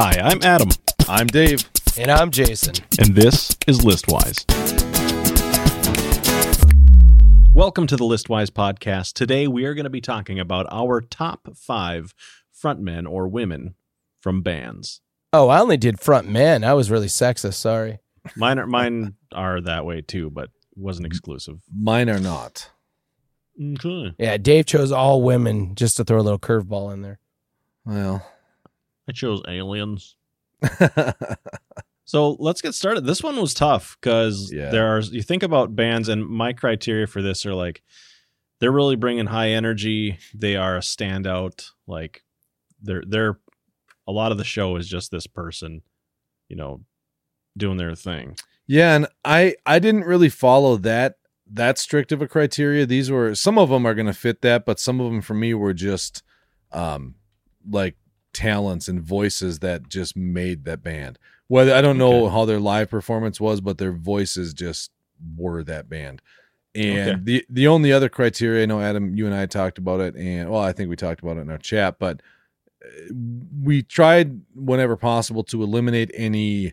Hi, I'm Adam, I'm Dave. And I'm Jason. and this is Listwise. Welcome to the Listwise podcast. Today we are going to be talking about our top five frontmen or women from bands. Oh, I only did front men. I was really sexist. Sorry. Mine are, mine are that way too, but wasn't exclusive. Mine are not. Okay. Yeah, Dave chose all women just to throw a little curveball in there. Well, I chose aliens. So let's get started. This one was tough because Yeah. there are you think about bands, and my criteria for this are like they're really bringing high energy. They are a standout. Like they're they're a lot of the show is just this person, you know, doing their thing. yeah, and I I didn't really follow that that strict of a criteria. These were some of them are going to fit that, but some of them for me were just um like talents and voices that just made that band. Whether I don't know Okay. how their live performance was, but their voices just were that band. And Okay. the the only other criteria, I know Adam, you and I talked about it, and well, I think we talked about it in our chat, but uh, we tried whenever possible to eliminate any uh,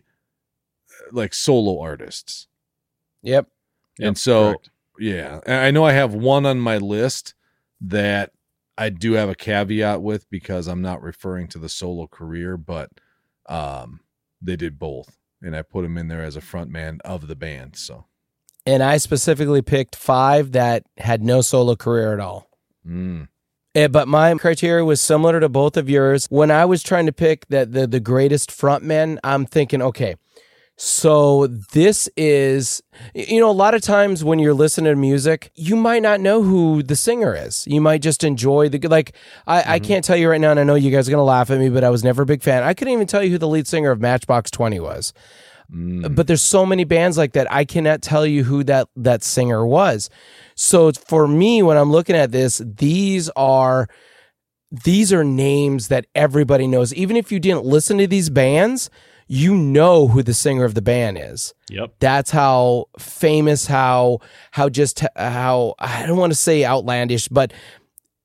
like solo artists. Yep. and so correct. yeah, I know I have one on my list that I do have a caveat with because I'm not referring to the solo career, but um, they did both, and I put him in there as a front man of the band. So, And I specifically picked five that had no solo career at all. mm, Eh, but my criteria was similar to both of yours. When I was trying to pick that the, the greatest frontmen, I'm thinking, okay, so this is you know a lot of times when you're listening to music you might not know who the singer is. You might just enjoy the like i, I can't tell you right now and i know you guys are going to laugh at me but i was never a big fan. I couldn't even tell you who the lead singer of matchbox 20 was. Mm. but there's so many bands like that i cannot tell you who that that singer was. So for me when i'm looking at this these are these are names that everybody knows. Even if you didn't listen to these bands you know who the singer of the band is. Yep. that's how famous how how just how i don't want to say outlandish but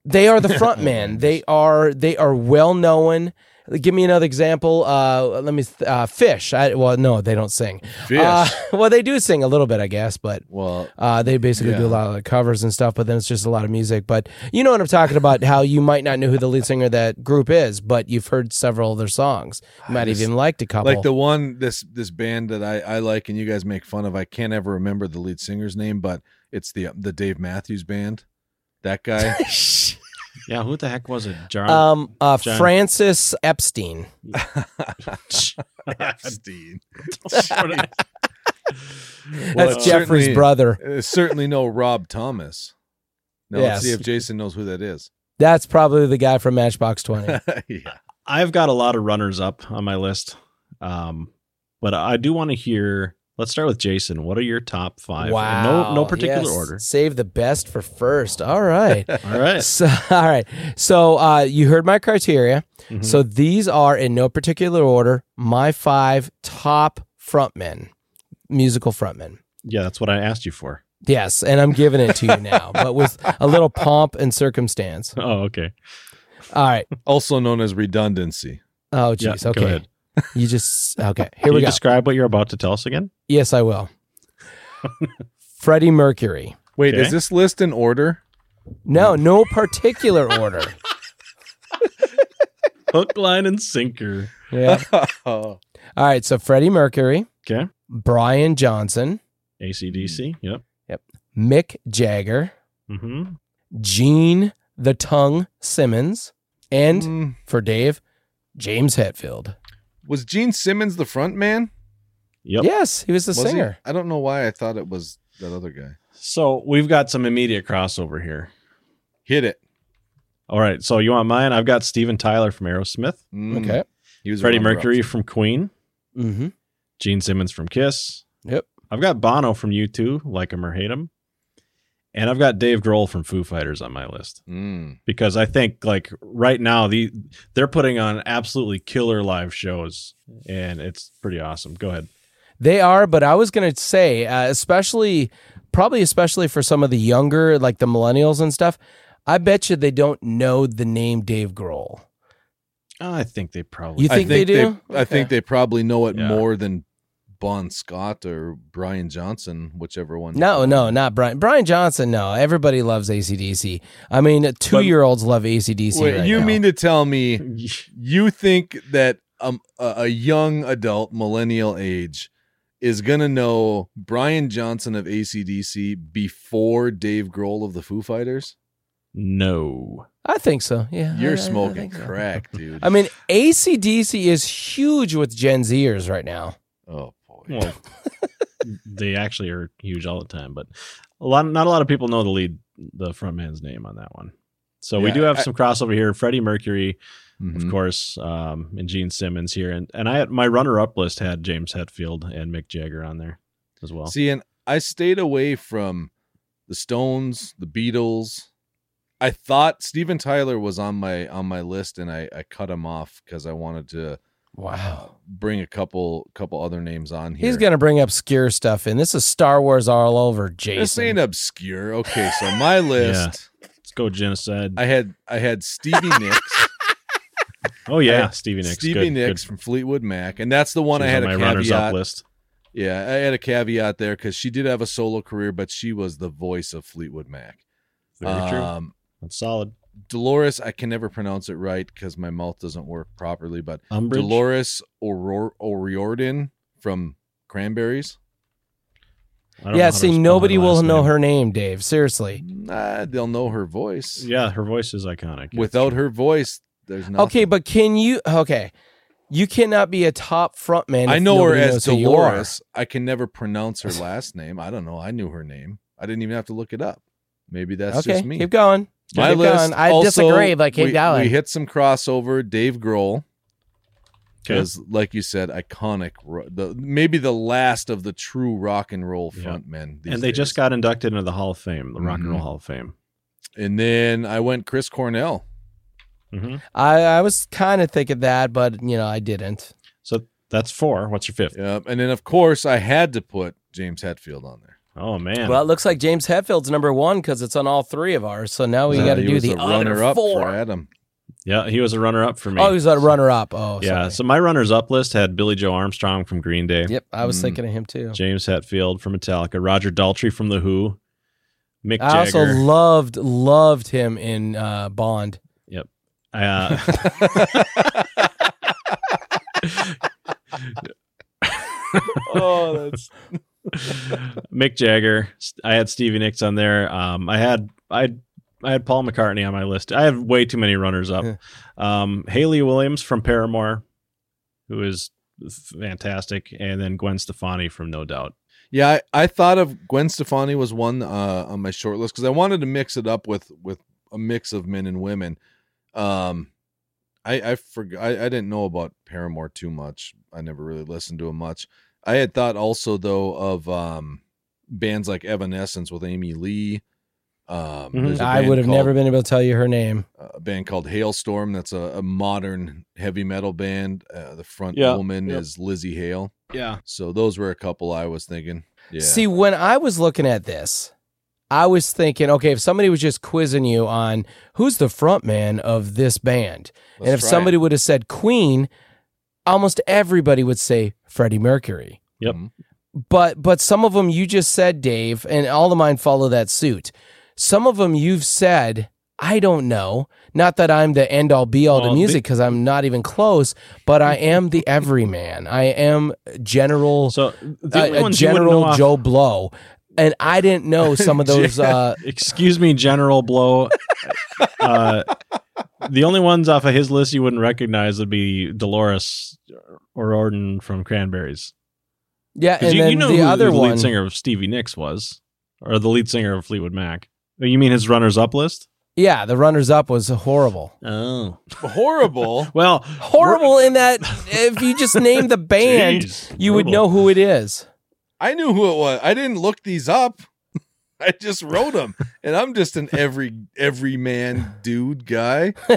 they are the front man they are they are well known give me another example uh let me th- uh Phish I, well no they don't sing Phish. Uh, well they do sing a little bit i guess but well, uh, they basically do a lot of like, covers and stuff, but then it's just a lot of music. But you know what I'm talking about? How you might not know who the lead singer of that group is, but you've heard several of their songs. You might just- even liked a couple. like the one this this band that I I like and you guys make fun of. I can't ever remember the lead singer's name, but it's the the Dave Matthews band. That guy. Yeah. Who the heck was it? John. um, uh, John- Francis Epstein. Epstein. That's Well, it's Jeffrey's brother. Uh, certainly no Rob Thomas. Now let's see if Jason knows who that is. That's probably the guy from Matchbox Twenty. yeah. I've got a lot of runners up on my list, um, but I do want to hear. Let's start with Jason. What are your top five? Wow. no no particular yes. order. Save the best for first. All right. All right. So, all right. So uh, you heard my criteria. Mhm. So these are in no particular order my five top frontmen, musical frontmen. yeah, that's what I asked you for. Yes, and I'm giving it to you now, but with a little pomp and circumstance. Oh, okay. All right. Also known as redundancy. Oh, Yeah, jeez. go okay. Ahead. You just okay. Here Can we you go. describe what you're about to tell us again? yes, I will. Freddie Mercury. Wait, Okay. is this list in order? No, no particular order. Hook, line, and sinker. Yeah. oh, All right. So Freddie Mercury, Okay. Brian Johnson, ACDC. Yep. Yep. Mick Jagger, Mm-hmm. Gene the Tongue Simmons, and Mm, for Dave, James Hetfield. Was Gene Simmons the front man? Yep. Yes, he was the Was he? singer. I don't know why I thought it was that other guy. So we've got some immediate crossover here. Hit it. All right. So you want mine? I've got Steven Tyler from Aerosmith, Mm, Okay. He was Freddie around for Mercury from Queen, Mm-hmm. Gene Simmons from Kiss. Yep. I've got Bono from U2, like him or hate him. And I've got Dave Grohl from Foo Fighters on my list Mm. because I think like right now the they're putting on absolutely killer live shows and it's pretty awesome. Go ahead. They are, but I was going to say, uh, especially, probably especially for some of the younger, like the millennials and stuff, I bet you they don't know the name Dave Grohl. I think they probably. You think they do? I think they probably know it Yeah. more than Bon Scott or Brian Johnson, whichever one. No, no, not Brian. Brian Johnson. No, everybody loves ACDC. I mean, two year olds love ACDC. Wait, right you now. mean to tell me you think that um, a, a young adult, millennial age, is gonna know Brian Johnson of ACDC before Dave Grohl of the Foo Fighters? no. I think so. Yeah, I- I- You're I smoking think so. crack, dude. I mean, ACDC is huge with Gen Zers right now. oh boy. Well, they actually are huge all the time, but a lot, not a lot of people know the lead, the front man's name on that one. So we do have I- some crossover here. Freddie Mercury, Mhm. of course, um, and Gene Simmons here, and and I had my runner-up list had James Hetfield and Mick Jagger on there as well. See, and I stayed away from the Stones, the Beatles. I thought Steven Tyler was on my on my list, and I I cut him off because I wanted to Wow. bring a couple couple other names on here. He's going to bring obscure stuff in. This is Star Wars all over, Jason. This ain't obscure. Okay, so my list, Let's go genocide. I had I had Stevie Nicks, oh yeah, Stevie Nicks. Stevie good, Nicks good. from Fleetwood Mac, and that's the one She I had on a my runners-up caveat. list. Yeah, I had a caveat there because she did have a solo career, but she was the voice of Fleetwood Mac. Very true. Um, That's solid. Dolores, I can never pronounce it right because my mouth doesn't work properly, but Umbridge. Dolores O'Rour- O'Riordan from Cranberries. I don't know yeah, see, nobody will last know her name, Dave. Seriously. Nah, they'll know her voice. Yeah, her voice is iconic. Without true. her voice, there's nothing. Okay, but can you? Okay, you cannot be a top frontman. I know her as knows who you are. Dolores. I can never pronounce her last name. I don't know. I knew her name. I didn't even have to look it up. Maybe that's okay, just me. keep going. My list. going. I also, disagree, but keep we, going. We hit some crossover. Dave Grohl, Okay. because like you said, iconic. The maybe the last of the true rock and roll frontmen. these and they just got inducted into the Hall of Fame, the Rock and Roll Mhm. Hall of Fame. And then I went Chris Cornell. hmm I, I was kind of thinking that, but you know, I didn't. So that's four. What's your fifth? Yep. And then of course I had to put James Hetfield on there. Oh man. Well, it looks like James Hetfield's number one because it's on all three of ours. So now we Uh, got to he do was the a other runner-up four. for Adam. yeah, he was a runner-up for me. Oh, he's a runner-up. Oh, yeah. sorry. So my runners-up list had Billie Joe Armstrong from Green Day, Yep, I was Mm. thinking of him too. James Hetfield from Metallica, Roger Daltrey from The Who, Mick I also loved loved him in uh, Bond. Yep. Uh, oh, that's Mick Jagger. I had Stevie Nicks on there. Um, I had I I had Paul McCartney on my list. I have way too many runners up. Um, Hayley Williams from Paramore, who is fantastic, and then Gwen Stefani from No Doubt. Yeah, I, I thought of Gwen Stefani was one uh, on my short list because I wanted to mix it up with with a mix of men and women. Um, I I forgot I, I didn't know about Paramore too much. I never really listened to him much. I had thought also though of um bands like Evanescence with Amy Lee. Um, Mhm. there's a I band would have called- never been able to tell you her name. a band called Halestorm. That's a, a modern heavy metal band. Uh, the front Yeah, woman yep. is Lzzy Hale. Yeah, So those were a couple I was thinking. Yeah. See, when I was looking at this, I was thinking, okay, if somebody was just quizzing you on who's the front man of this band, and Let's if somebody it. would have said Queen, almost everybody would say Freddie Mercury. Yep. Mhm. But but some of them you just said, Dave, and all of mine follow that suit. Some of them you've said, I don't know. Not that I'm the end all be all Well, to music because I'm not even close, but I am the everyman. I am General so the uh, only uh, ones you wouldn't know General off- Joe Blow, and I didn't know some of those. uh, Excuse me, General Blow. uh, the only ones off of his list you wouldn't recognize would be Dolores or Orden from Cranberries. yeah, and you, then you know the who other the lead one. singer of Stevie Nicks was, or the lead singer of Fleetwood Mac. You mean his runners-up list? Yeah, the runners up was horrible. Oh, horrible. well, Horrible in that if you just name the band, Jeez, you would know who it is. I knew who it was. I didn't look these up. I just wrote them, and I'm just an every every man dude guy.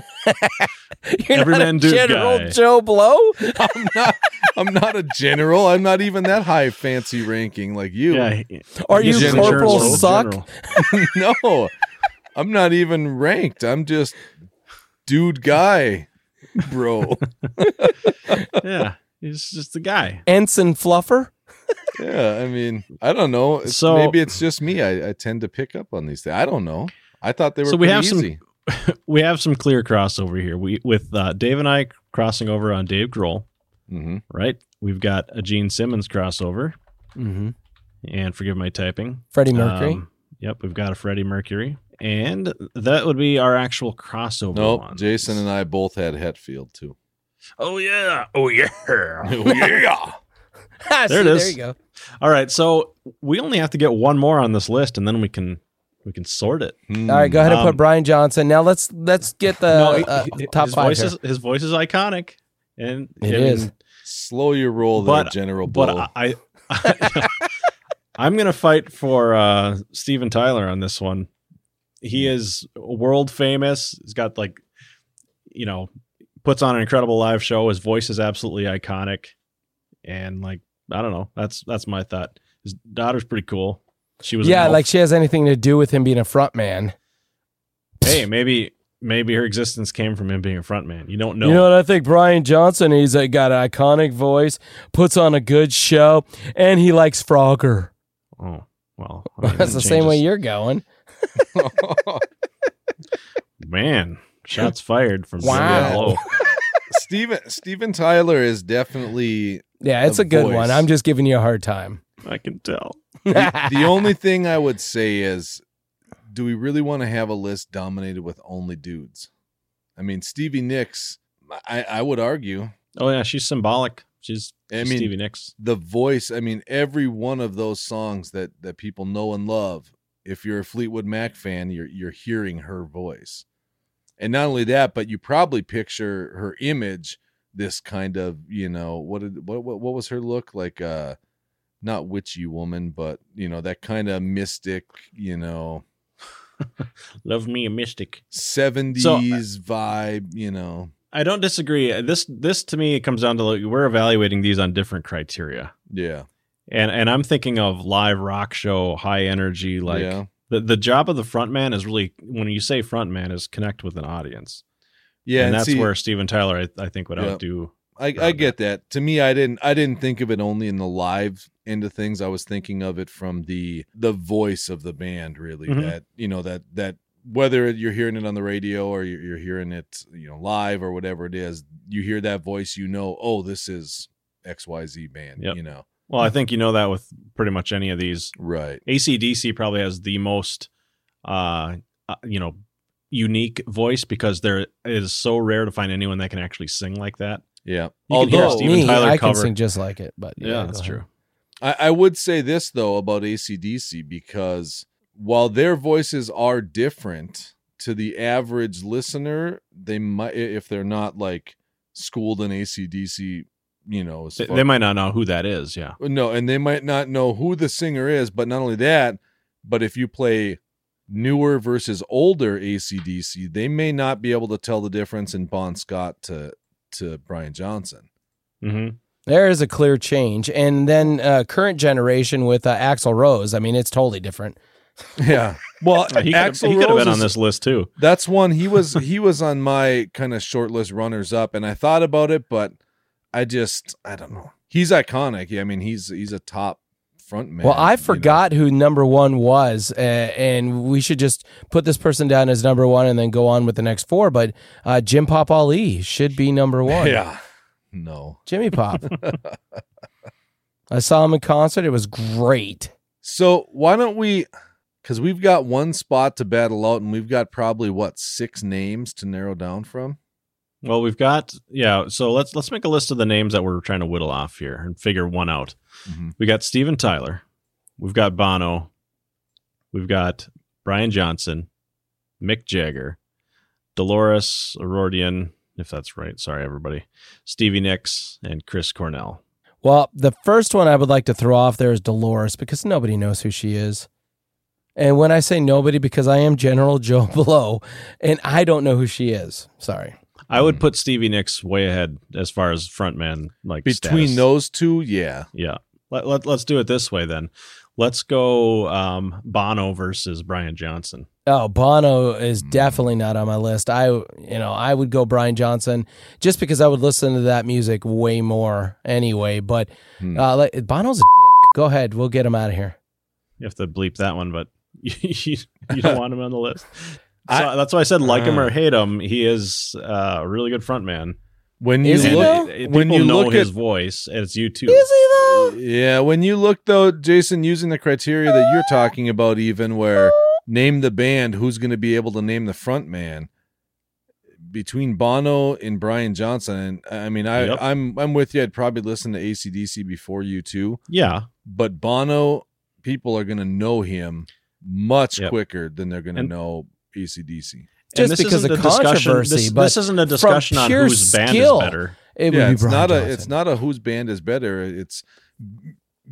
You're Every not a man dude General guy. Joe Blow. I'm not. I'm not a general. I'm not even that high fancy ranking like you. Yeah, Are you an Corporal insurance Suck? no, I'm not even ranked. I'm just dude guy. bro. yeah, he's just a guy. Ensign Fluffer. Yeah, I mean, I don't know. It's, So- maybe it's just me. I, I tend to pick up on these things. I don't know. I thought they were So we pretty have some- We have some clear crossover here. We with uh, Dave and I crossing over on Dave Grohl, hmm right? We've got a Gene Simmons crossover, Mm-hmm. and forgive my typing. Freddie Mercury. Um, yep, we've got a Freddie Mercury, and that would be our actual crossover. No, one. Jason and I both had Hetfield too. Oh yeah, oh yeah. yeah. There it see, is. There you go. All right, so we only have to get one more on this list, and then we can we can sort it. All right, go ahead and Um, put Brian Johnson. Now let's let's get the uh, he- top his five. voice here. is his voice is iconic, and It I mean, is. Slow your roll there, But- General Blow. But I, I I'm gonna fight for uh, Steven Tyler on this one. He is world famous. He's got like, you know, puts on an incredible live show. His voice is absolutely iconic, and like I don't know. That's that's my thought. His daughter's pretty cool. She was Yeah, like she has anything to do with him being a front man. hey, maybe maybe her existence came from him being a front man. You don't know. You know what I think? Brian Johnson. He's uh, got an iconic voice, puts on a good show, and he likes Frogger. oh well, I mean, That's the same way you're going. Man, shots fired from Wow. below. Steven Steven Tyler is definitely Yeah, it's A a, good voice. one. I'm just giving you a hard time. I can tell. the, the only thing I would say is do we really want to have a list dominated with only dudes? I mean, Stevie Nicks, I, I would argue Oh yeah, she's symbolic. She's, I mean- Stevie Nicks. the voice, I mean, every one of those songs that that people know and love, if you're a Fleetwood Mac fan, you're you're hearing her voice. And not only that, but you probably picture her image, this kind of, you know, what did what what, what was her look like uh not witchy woman, but you know, that kind of mystic, you know, Love me a mystic. 70s vibe, you know. I don't disagree. This this to me it comes down to like, we're evaluating these on different criteria. Yeah. And and I'm thinking of live rock show, high energy, like yeah. The, the job of the front man is really when you say front man is connect with an audience. Yeah, and that's see, where Steven Tyler I, I think would Yeah. outdo I, I get that. To me, I didn't I didn't think of it only in the live end of things. I was thinking of it from the the voice of the band, really. Mhm. That you know that that whether you're hearing it on the radio or you're, you're hearing it you know live or whatever it is, you hear that voice, you know, oh, this is X Y Z band. Yep. You know, Well, I think you know that with pretty much any of these. right? ACDC probably has the most uh, uh you know unique voice because there it is so rare to find anyone that can actually sing like that. Yeah. You can hear Although Steven Me, Tyler I can sing just like it, but yeah, Yeah, that's true. I, I would say this though about ACDC because while their voices are different to the average listener, they might if they're not like schooled in ACDC, you know, They, they might not know who that is. Yeah. no, and they might not know who the singer is, but not only that, but if you play newer versus older ACDC, they may not be able to tell the difference in Bon Scott to to Brian Johnson. hmm There is a clear change, and then uh, current generation with uh, Axl Rose. I mean, it's totally different. Yeah. Well, He could have Axl he could have been on this list too. That's one he was he was on my kind of short list runners up, and I thought about it, but I just I don't know. He's iconic. Yeah, I mean he's he's a top front man. well, I you know. forgot who number one was, uh, and we should just put this person down as number one, and then go on with the next four. But uh, Jimmy Pop Ali should be number one. Yeah. No. Jimmy Pop. I saw him in concert. It was great. So why don't we? Because we've got one spot to battle out, and we've got probably what six names to narrow down from. Well, we've got yeah. So let's let's make a list of the names that we're trying to whittle off here and figure one out. Mhm. We got Steven Tyler, we've got Bono, we've got Brian Johnson, Mick Jagger, Dolores O'Riordan, if that's right. Sorry, everybody. Stevie Nicks and Chris Cornell. Well, the first one I would like to throw off there is Dolores because nobody knows who she is. And when I say nobody, because I am General Joe Blow, and I don't know who she is. Sorry. I would put Stevie Nicks way ahead as far as frontman like Between status. those two, yeah, Yeah. Let, let, let's do it this way then. Let's go um, Bono versus Brian Johnson. Oh, Bono is Mm. definitely not on my list. I, you know, I would go Brian Johnson just because I would listen to that music way more anyway. But Hmm. uh, like, Bono's a dick. Go ahead, we'll get him out of here. You have to bleep that one, but you, you don't want him on the list. So I- that's why I said like him or Uh. hate him. He is uh, a really good front man. When you Is he look, though? it- it- when you know look his at voice, and it's you too. Is he though? Yeah, when you look though, Jason, using the criteria that you're talking about, even where name the band, who's going to be able to name the front man between Bono and Brian Johnson. And I mean, I, Yep. I'm I'm with you. I'd probably listen to ACDC before you too, Yeah, but Bono, people are going to know him much Yep. quicker than they're going to know ACDC. Just And this because isn't of a discussion- controversy, This, but this isn't a discussion on pure whose band is better. It yeah, be it's Brian not a it's not a whose band is better. It's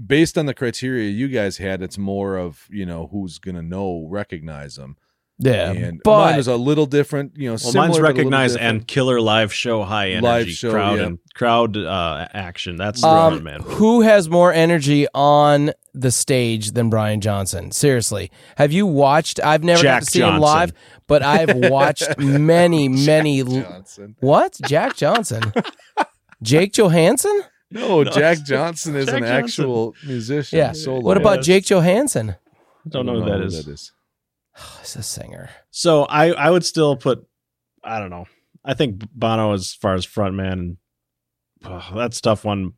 based on the criteria you guys had. It's more of you know who's gonna know recognize them. yeah, and but mine is a little different. You know, Well, similar, mine's but a little recognized and killer live show, high energy, Live show, crowd yeah. and crowd uh, action. That's the um, front man. who has more energy on the stage than Brian Johnson? Seriously, have you watched? I've never got to see him live, but I've watched many, many. Johnson. What? Jack Johnson? Jake Johansson? No, No, Jack Johnson is Jack an Johnson. actual musician. Yeah. solo. What about Yes. Jake Johansson? I don't know who that is. That is. Oh, he's a singer. So I I would still put I don't know. I think Bono as far as frontman. Oh, that's a tough one.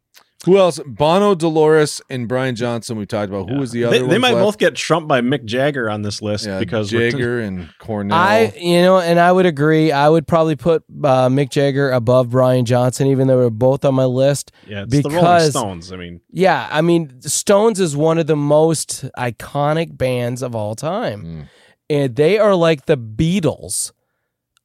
Who else? Bono, Dolores, and Brian Johnson. We talked about. Who Yeah. was the other? They, they might left? both get trumped by Mick Jagger on this list Yeah, because we're t- Jagger and Cornell. I, you know, and I would agree. I would probably put uh, Mick Jagger above Brian Johnson, even though they're both on my list. yeah, it's the Rolling because- Stones. I mean, Yeah, I mean, Stones is one of the most iconic bands of all time. Mm. And they are like the Beatles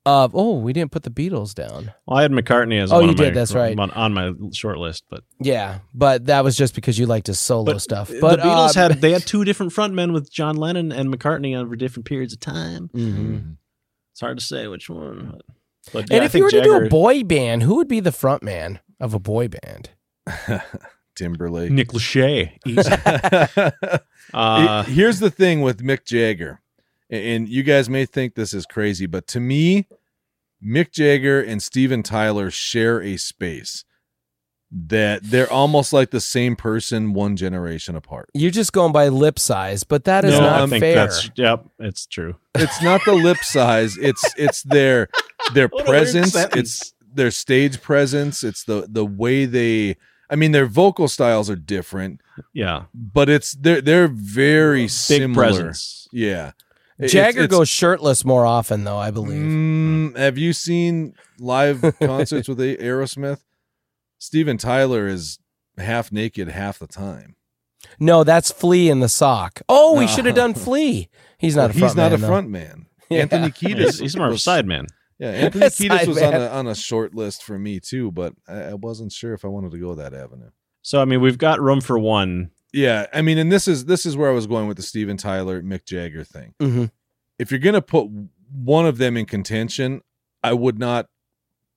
of oh, we didn't put the Beatles down. well, I had McCartney as Oh, one you of my, did, that's right. on, on my short list, but Yeah, but that was just because you liked his solo but stuff. But the Beatles uh, had they had two different frontmen with John Lennon and McCartney over different periods of time. Mhm. Mhm. It's hard to say which one. But, but And yeah, I if you think were to do a boy band, who would be the front man of a boy band? Timberlake. Nick Lachey, easy. Uh, Here's the thing with Mick Jagger, and you guys may think this is crazy, but to me, Mick Jagger and Steven Tyler share a space that they're almost like the same person, one generation apart. You're just going by lip size, but that is no, not I think fair. that's yep, it's true. It's not the lip size; it's it's their their What presence. It's their stage presence. It's the the way they. I mean, their vocal styles are different, Yeah, but it's they're they're very big similar. presence. Yeah, It's- Jagger it's- goes shirtless more often, though. I believe. Mm, have you seen live concerts with Aerosmith? Steven Tyler is half naked half the time. No, that's Flea in the sock. Oh, we Uh, should have done Flea. He's not a front He's not man, a though. front man. Yeah. Anthony Kiedis. He's, he's more of a was- side man. Yeah, Anthony Kiedis was on a on a short list for me too, but I, I wasn't sure if I wanted to go that avenue. So I mean, we've got room for one. Yeah, I mean, and this is this is where I was going with the Steven Tyler Mick Jagger thing. Mhm. If you're gonna put one of them in contention, I would not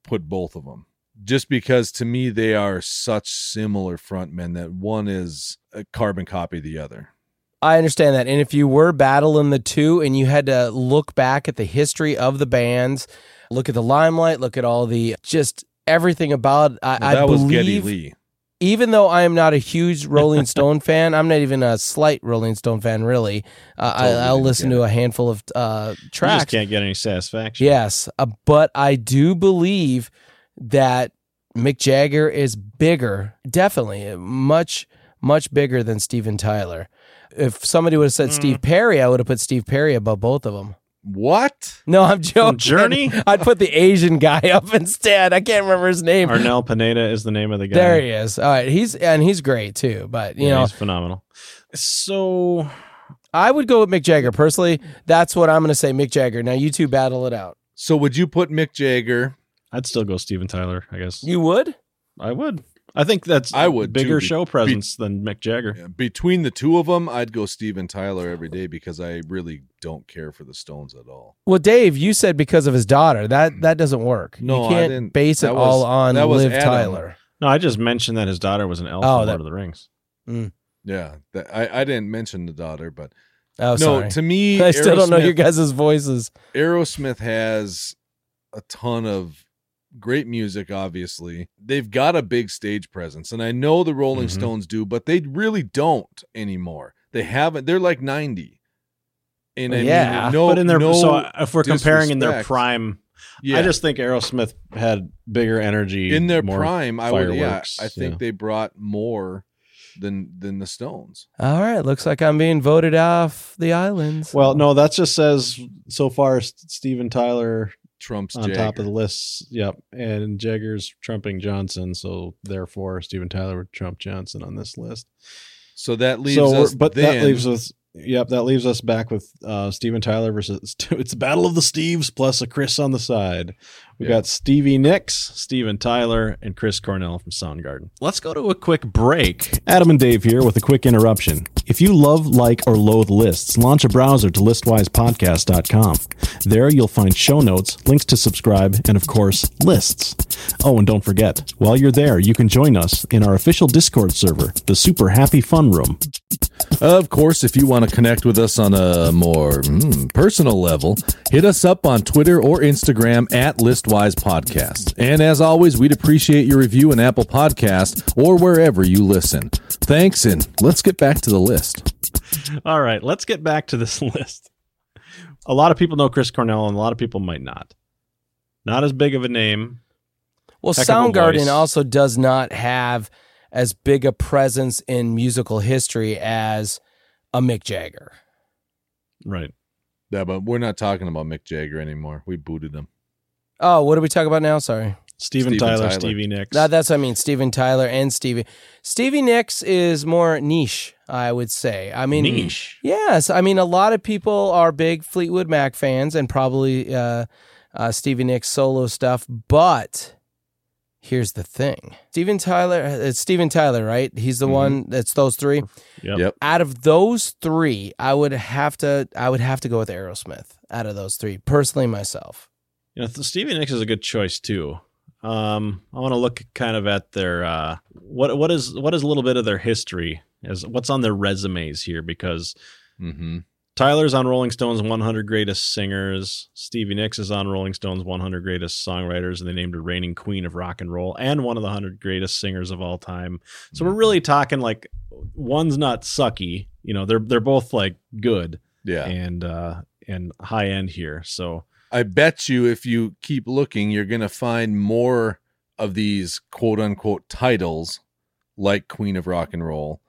put both of them. Just because to me they are such similar frontmen that one is a carbon copy of the other. I understand that. And if you were battling the two and you had to look back at the history of the bands, look at the limelight, look at all the just everything about I, I that was Geddy believe Lee. Even though I am not a huge Rolling Stone fan, I'm not even a slight Rolling Stone fan, really. Uh, Totally I, I'll listen to a handful of uh, You just tracks. can't get any satisfaction. Yes, uh, but I do believe that Mick Jagger is bigger, definitely much, much bigger than Steven Tyler. If somebody would have said Mm. Steve Perry, I would have put Steve Perry above both of them. What? No, I'm joking. Journey? I'd put the Asian guy up instead. I can't remember his name. Arnel Pineda is the name of the guy. There he is. All right, he's and he's great too. But you Yeah, know, he's phenomenal. So I would go with Mick Jagger personally. That's what I'm going to say, Mick Jagger. Now you two battle it out. So would you put Mick Jagger? I'd still go Steven Tyler. I guess You would? I would. I think that's I would, bigger too, be- show presence than Mick Jagger. Between the two of them, I'd go Steven Tyler every day because I really don't care for the Stones at all. Well, Dave, you said because of his daughter. That mm. that doesn't work. No, you can't didn't. base it That all on that was Liv Adam. Tyler. No, I just mentioned that his daughter was an elf Oh, in that- Lord of the Rings. Mm. Yeah, that, I I didn't mention the daughter, but Oh, no, sorry. to me, I still don't know your guys' voices. Aerosmith has a ton of great music, obviously. They've got a big stage presence, and I know the Rolling Mhm. Stones do, but they really don't anymore. They haven't, they're like 90. And I Yeah, mean, no, but in their no, so if we're comparing in their prime, yeah, I just think Aerosmith had bigger energy in their prime, I would, yeah, I think yeah. they brought more than than the Stones. All right, looks like I'm being voted off the islands. Well, no, that just says so far S- Steven Tyler Trump's on top of the list. Yep, and Jagger's trumping Johnson, so therefore Steven Tyler would trump Johnson on this list. So that leaves so, us, but then, that leaves us. Yep, that leaves us back with uh, Steven Tyler versus it's the battle of the Steves plus a Chris on the side. We Yeah. got Stevie Nicks, Steven Tyler, and Chris Cornell from Soundgarden. Let's go to a quick break. Adam and Dave here with a quick interruption. If you love, like, or loathe lists, launch a browser to listwisepodcast.com. There you'll find show notes, links to subscribe, and of course, lists. Oh, and don't forget, while you're there, you can join us in our official Discord server, the Super Happy Fun Room. Of course, if you want to connect with us on a more mm, personal level, hit us up on Twitter or Instagram at Listwise Podcast. And as always, we'd appreciate your review in Apple Podcast or wherever you listen. Thanks, and let's get back to the list. All right, let's get back to this list. A lot of people know Chris Cornell, and a lot of people might not. Not as big of a name. Well, Heck Soundgarden also does not have as big a presence in musical history as a Mick Jagger. Right. Yeah, but we're not talking about Mick Jagger anymore. We booted him. Oh, what are we talking about now? Sorry. Steven, Steven Tyler, Tyler. Stevie Nicks. That, that's what I mean. Steven Tyler and Stevie. Stevie Nicks is more niche, I would say. I mean, niche. Yes, I mean a lot of people are big Fleetwood Mac fans and probably uh, uh, Stevie Nicks solo stuff. But here's the thing: Steven Tyler, it's Steven Tyler, right? He's the Mhm. one that's those three. Yep. Yep. Out of those three, I would have to, I would have to go with Aerosmith. Out of those three, personally, myself. You know, Stevie Nicks is a good choice too. Um, I want to look kind of at their uh, what what is what is a little bit of their history as what's on their resumes here because Mm-hmm. Tyler's on Rolling Stone's 100 Greatest Singers. Stevie Nicks is on Rolling Stone's 100 Greatest Songwriters, and they named her reigning queen of rock and roll and one of the 100 greatest singers of all time. So we're really talking like one's not sucky. You know, they're they're both like good Yeah. and uh, and high end here. So I bet you if you keep looking, you're going to find more of these quote unquote titles like Queen of Rock and Roll,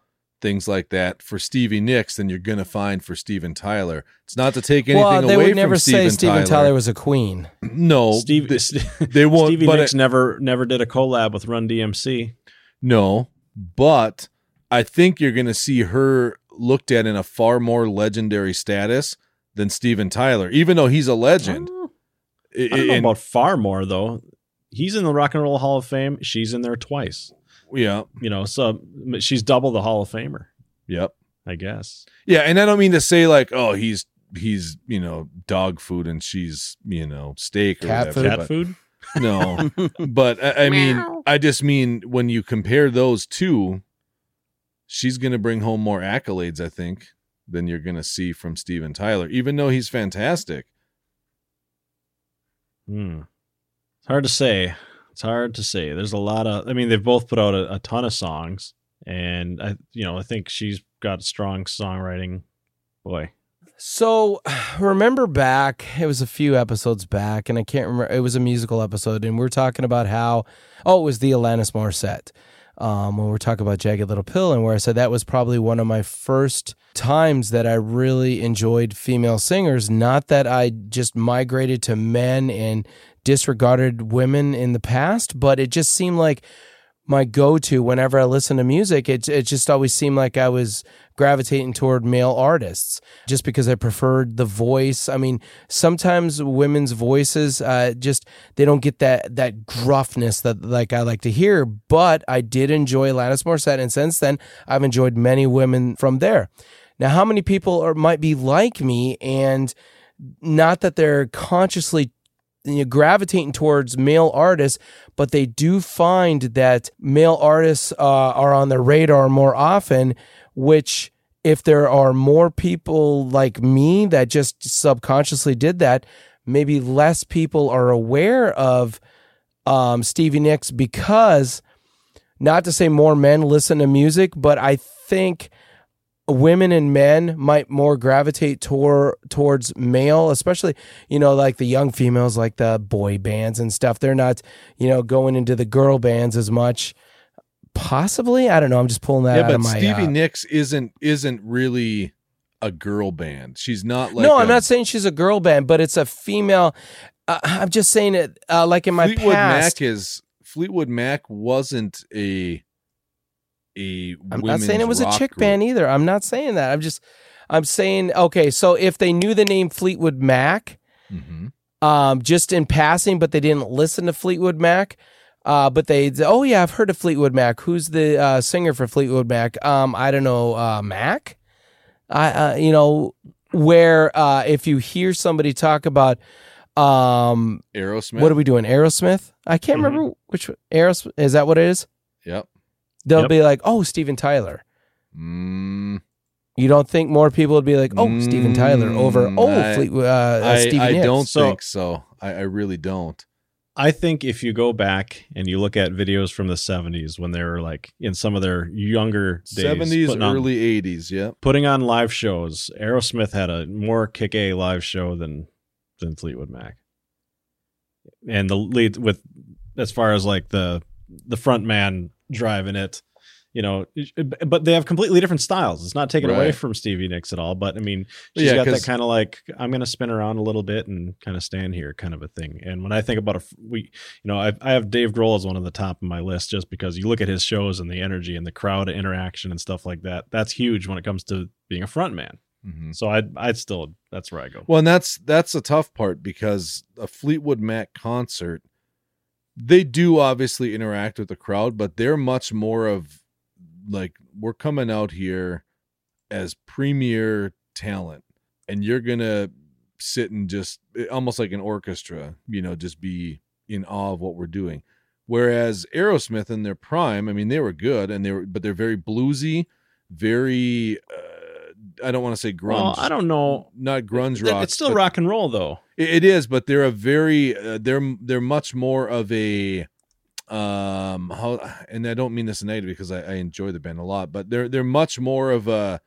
things like that for Stevie Nicks than you're going to find for Steven Tyler. It's not to take anything well, they away would never from say Steven Steven Tyler. Tyler. was a queen. No, Steve, they, St- they won't. Stevie but Nicks it- never never did a collab with Run DMC. no, but I think you're going to see her looked at in a far more legendary status than Steven Tyler, even though he's a legend. I don't know And- about far more though. He's in the Rock and Roll Hall of Fame. She's in there twice. yeah, You know, so she's double the Hall of Famer, yep. I guess. Yeah, and I don't mean to say like, oh, he's he's you know dog food and she's you know steak or Cat whatever. Cat food. No, but I, I mean, I just mean when you compare those two, she's gonna bring home more accolades, I think, than you're gonna see from Steven Tyler, even though he's fantastic. Hmm. It's hard to say. It's hard to say. There's a lot of. I mean, they've both put out a, a ton of songs, and I, you know, I think she's got strong songwriting. Boy, So remember back, it was a few episodes back, and I can't remember. It was a musical episode, and we are talking about how. Oh, it was the Alanis Morissette. Um, when we we're talking about Jagged Little Pill, and where I said that was probably one of my first times that I really enjoyed female singers. Not that I just migrated to men and disregarded women in the past, but it just seemed like my go-to whenever I listen to music. It it just always seemed like I was gravitating toward male artists just because I preferred the voice. I mean, sometimes women's voices uh, just they don't get that that gruffness that like I like to hear. But I did enjoy Alanis Morissette, and since then I've enjoyed many women from there. Now, how many people are might be like me and not that they're consciously you know, gravitating towards male artists, but they do find that male artists uh, are on their radar more often which if there are more people like me that just subconsciously did that, maybe less people are aware of um, Stevie Nicks because, not to say more men listen to music, but I think women and men might more gravitate toward towards male, especially you know like the young females, like the boy bands and stuff. They're not you know going into the girl bands as much. Possibly, I don't know. I'm just pulling that yeah, out but of my. Stevie uh, Nicks isn't isn't really a girl band. She's not like no, i I'm not saying she's a girl band, but it's a female. Uh, I'm just saying it uh, like in my Fleetwood past. Mac is Fleetwood Mac wasn't a a. I'm not saying it was a chick rock band either. I'm not saying that. I'm just I'm saying okay. So if they knew the name Fleetwood Mac, group. Mhm. um, just in passing, but they didn't listen to Fleetwood Mac. Uh, but they, oh yeah, I've heard of Fleetwood Mac. Who's the uh, singer for Fleetwood Mac? Um, I don't know, uh, Mac. I, uh, you know, where uh, if you hear somebody talk about, um, Aerosmith. what are we doing? Aerosmith? I can't Mhm. remember which one- Aerosmith. Is that what it is? Yep. They'll Yep. be like, oh, Steven Tyler. Mm, You don't think more people would be like, oh, Steven Tyler over, Mm, oh, I- Fleetwood, uh, uh, I, Stevie I Nicks. don't So- think so. I, I really don't. I think if you go back and you look at videos from the 70s when they were like in some of their younger days, Seventies, putting on- early eighties. yeah, putting on live shows, Aerosmith had a more kick A live show than than Fleetwood Mac. And the lead with as far as like the the front man driving it, you know, but they have completely different styles. It's not taken away from Stevie Nicks at all, but I mean, she's Yeah, got that kind of like I'm going to spin around a little bit and kind of stand here kind of a thing. And when I think about a we you know, I I have Dave Grohl as one of the top of my list just because you look at his shows and the energy and the crowd interaction and stuff like that. That's huge when it comes to being a front man. Mhm. So I'd I'd still that's where I go. Well, and that's that's a tough part because a Fleetwood Mac concert, they do obviously interact with the crowd, but they're much more of like we're coming out here as premier talent, and you're gonna sit and just almost like an orchestra, you know, just be in awe of what we're doing. Whereas Aerosmith in their prime, I mean, they were good and they were, but they're very bluesy, very. Uh, I don't want to say grunge. Well, I don't know. Not grunge rock. It's still rock and roll though. It is, but they're a very uh, they're they're much more of a um how and I don't mean this negative because I, I enjoy the band a lot, but they're they're much more of a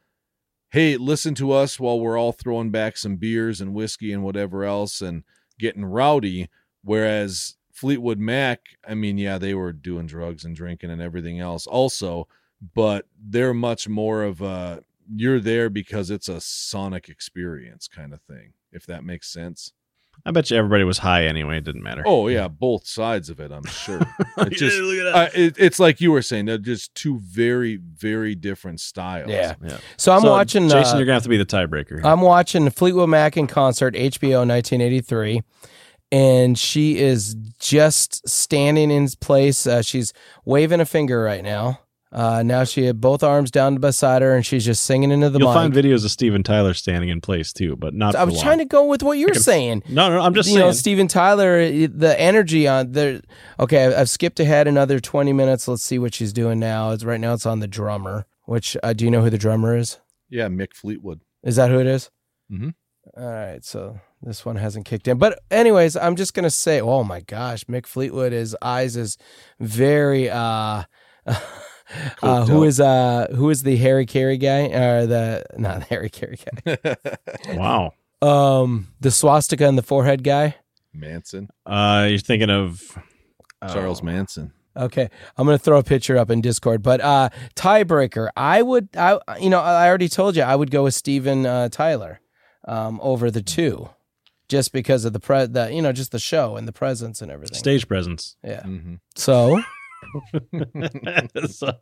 hey, listen to us while we're all throwing back some beers and whiskey and whatever else and getting rowdy. Whereas Fleetwood Mac, I mean, yeah, they were doing drugs and drinking and everything else also, but they're much more of a you're there because it's a sonic experience kind of thing, if that makes sense. I bet you everybody was high anyway. It didn't matter. Oh yeah, both sides of it, I'm sure. It Yeah, just look at that. uh, it, it's like you were saying, they're just two very, very different styles. Yeah. yeah. So I'm So, watching. Jason. uh, you're gonna have to be the tiebreaker. I'm watching Fleetwood Mac in concert, HBO 1983, and she is just standing in place. Uh, she's waving a finger right now. Uh, now she had both arms down beside her, and she's just singing into the You'll mic. find videos of Steven Tyler standing in place too, but not. I for was long. trying to go with what you're can- saying. No, no, I'm just you saying. know, Steven Tyler, the energy on there. Okay, I've, I've skipped ahead another 20 minutes. Let's see what she's doing now. It's right now. It's on the drummer. Which uh, do you know who the drummer is? Yeah, Mick Fleetwood. Is that who it is? Mhm. All right, so this one hasn't kicked in. But anyways, I'm just gonna say, oh my gosh, Mick Fleetwood, his eyes is very uh uh who out. is uh who is the Harry Carey guy? Or the not Harry Carey guy. wow. um the swastika in the forehead guy. Manson, Uh, you're thinking of Charles oh, Manson. Okay, I'm gonna throw a picture up in Discord. But uh tiebreaker, I would, I you know, I already told you I would go with Steven uh, Tyler um, over the two, just because of the pre, the you know, just the show and the presence and everything. stage presence. Yeah. hmm So So-